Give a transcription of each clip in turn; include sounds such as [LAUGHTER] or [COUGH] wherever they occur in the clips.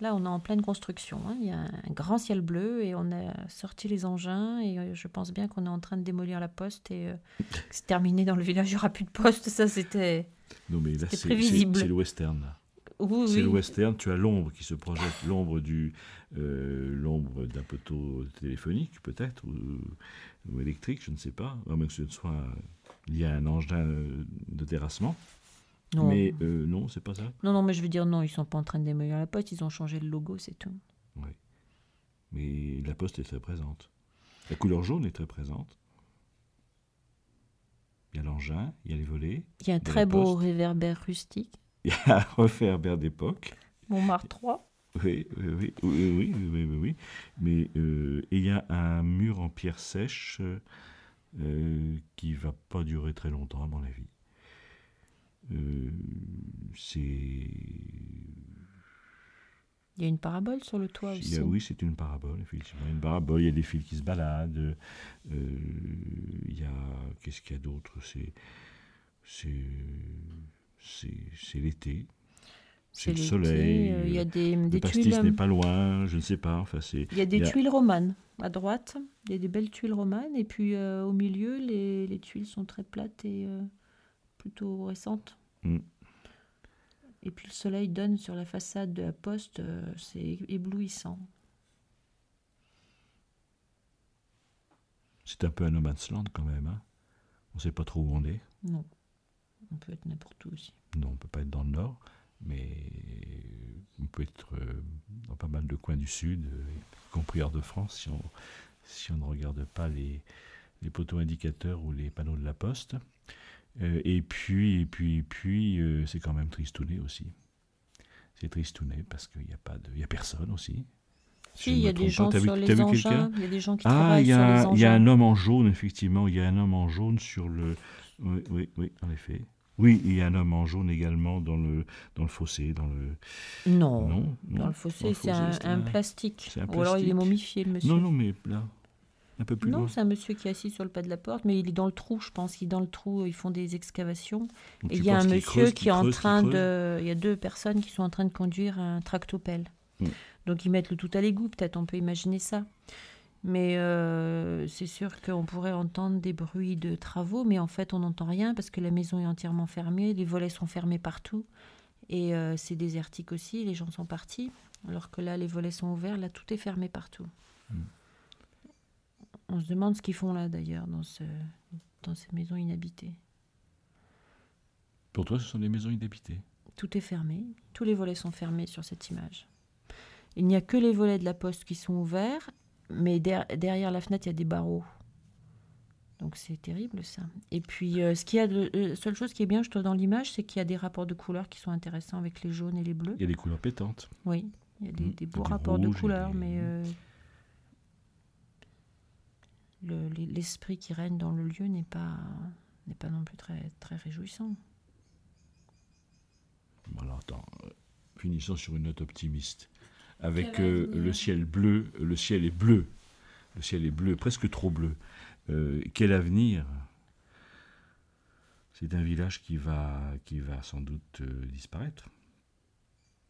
Là, on est en pleine construction. hein. Il y a un grand ciel bleu et on a sorti les engins. Et euh, je pense bien qu'on est en train de démolir la poste et euh, c'est terminé dans le village. Il n'y aura plus de poste. Ça, c'était. Non, mais là, c'est le western. là. Oui, C'est oui. le western. Tu as l'ombre qui se projette, l'ombre du, euh, l'ombre d'un poteau téléphonique peut-être ou, ou électrique, je ne sais pas. À moins que ce ne soit lié à un engin de terrassement. Non. Mais euh, non, c'est pas ça. non, non, mais je veux dire, non, ils sont pas en train de démolir la poste. Ils ont changé le logo, c'est tout. Mais la poste est très présente. La couleur jaune est très présente. Il y a l'engin, il y a les volets, Il y a un très beau réverbère rustique. il y a un [LAUGHS] refaire d'époque. Montmartre 3. Oui, oui, oui, oui, oui, oui, oui, oui. Mais euh, et il y a un mur en pierre sèche euh, qui va pas durer très longtemps, à mon avis. Euh, c'est. Il y a une parabole sur le toit aussi. a- oui, c'est une parabole, effectivement. Une parabole, il y a des fils qui se baladent. euh, il y a. Qu'est-ce qu'il y a d'autre? C'est. C'est. L'été. C'est le soleil. euh, Il y a des, Le des pastis tuiles. n'est pas loin, je ne sais pas. Enfin. Il y a des il y a- tuiles romanes à droite. Il y a des belles tuiles romanes. Et puis euh, au milieu, les, les tuiles sont très plates et plutôt récentes. Mm. Et puis le soleil donne sur la façade de la poste. euh, c'est éblouissant. C'est un peu un land quand même. hein. On ne sait pas trop où on est. Non. On peut être n'importe où aussi. Non, on ne peut pas être dans le nord, mais on peut être euh, dans pas mal de coins du sud, euh, y compris hors de France, si on, si on ne regarde pas les, les poteaux indicateurs ou les panneaux de la poste. Euh, et puis, et puis, et puis euh, c'est quand même tristouné aussi. C'est tristouné parce qu'il n'y a, pas de- il y a personne aussi. Si, il y a des gens sur les engins. Il y a des gens qui Ah, travaillent il y, sur les engins. il y a un homme en jaune, effectivement. Il y a un homme en jaune sur le. Oui, oui, oui, en effet. Oui, il y a un homme en jaune également dans le, dans le fossé. Dans le... Non. Non, Dans non, le fossé, dans le c'est fossé, un, c'est un un- plastique. Ou alors il est momifié, le monsieur. Non, non, mais là, un peu plus Non, loin. c'est un monsieur qui est assis sur le pas de la porte, mais il est dans le trou, je pense. Il est dans le trou, ils font des excavations. Donc Et il y a un monsieur creuse, qui est en creuse, train de. Il y a deux personnes qui sont en train de conduire un tractopelle. Mm. Donc ils mettent le tout à l'égout, peut-être, on peut imaginer ça. Mais euh, c'est sûr qu'on pourrait entendre des bruits de travaux, mais en fait on n'entend rien parce que la maison est entièrement fermée, les volets sont fermés partout. Et euh, c'est désertique aussi, les gens sont partis. Alors que là, les volets sont ouverts, là, tout est fermé partout. Mm. On se demande ce qu'ils font là, d'ailleurs, dans, ce, dans ces maisons inhabitées. Pour toi, ce sont des maisons inhabitées. Tout est fermé, tous les volets sont fermés sur cette image. Il n'y a que les volets de la poste qui sont ouverts, mais der- derrière la fenêtre, il y a des barreaux. Donc c'est terrible ça. Et puis, euh, ce qu'il y a de, la seule chose qui est bien, je trouve, dans l'image, c'est qu'il y a des rapports de couleurs qui sont intéressants avec les jaunes et les bleus. Il y a des couleurs pétantes. Oui, il y a des, Mm. des beaux rapports de couleurs, des- mais euh, le- l'esprit qui règne dans le lieu n'est pas, n'est pas non plus très, très réjouissant. Attends. euh, Finissons sur une note optimiste. Avec euh, le ciel bleu, le ciel est bleu. Le ciel est bleu, presque trop bleu. Euh, quel avenir? C'est un village qui va, qui va sans doute euh, disparaître.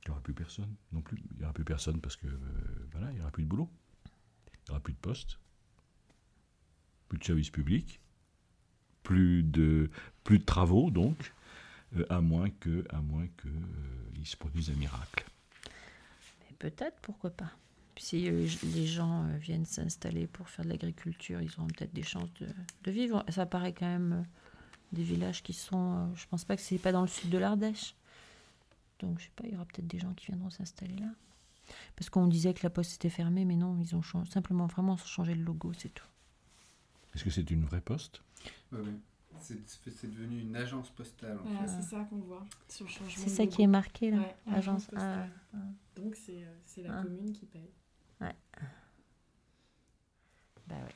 Il n'y aura plus personne non plus. Il n'y aura plus personne parce que euh, voilà, il n'y aura plus de boulot. Il n'y aura plus de poste. Plus de services publics. Plus de, plus de travaux donc. Euh, à moins que, euh, se produise un miracle. Mais peut-être, pourquoi pas. Si euh, les gens viennent s'installer pour faire de l'agriculture, ils auront peut-être des chances de, de vivre. Ça paraît quand même des villages qui sont. je pense pas que c'est pas dans le sud de l'Ardèche. Donc je sais pas, il y aura peut-être des gens qui viendront s'installer là. Parce qu'on disait que la poste était fermée, mais non, ils ont simplement vraiment changé le logo, c'est tout. Est-ce que c'est une vraie poste? Ouais, ouais. C'est devenu une agence postale. En Voilà, c'est ça qu'on voit sur le changement. C'est ça qui est marqué là. Ouais, agence. postale. ah, Donc c'est euh, c'est la Ah. commune qui paye. bah ouais.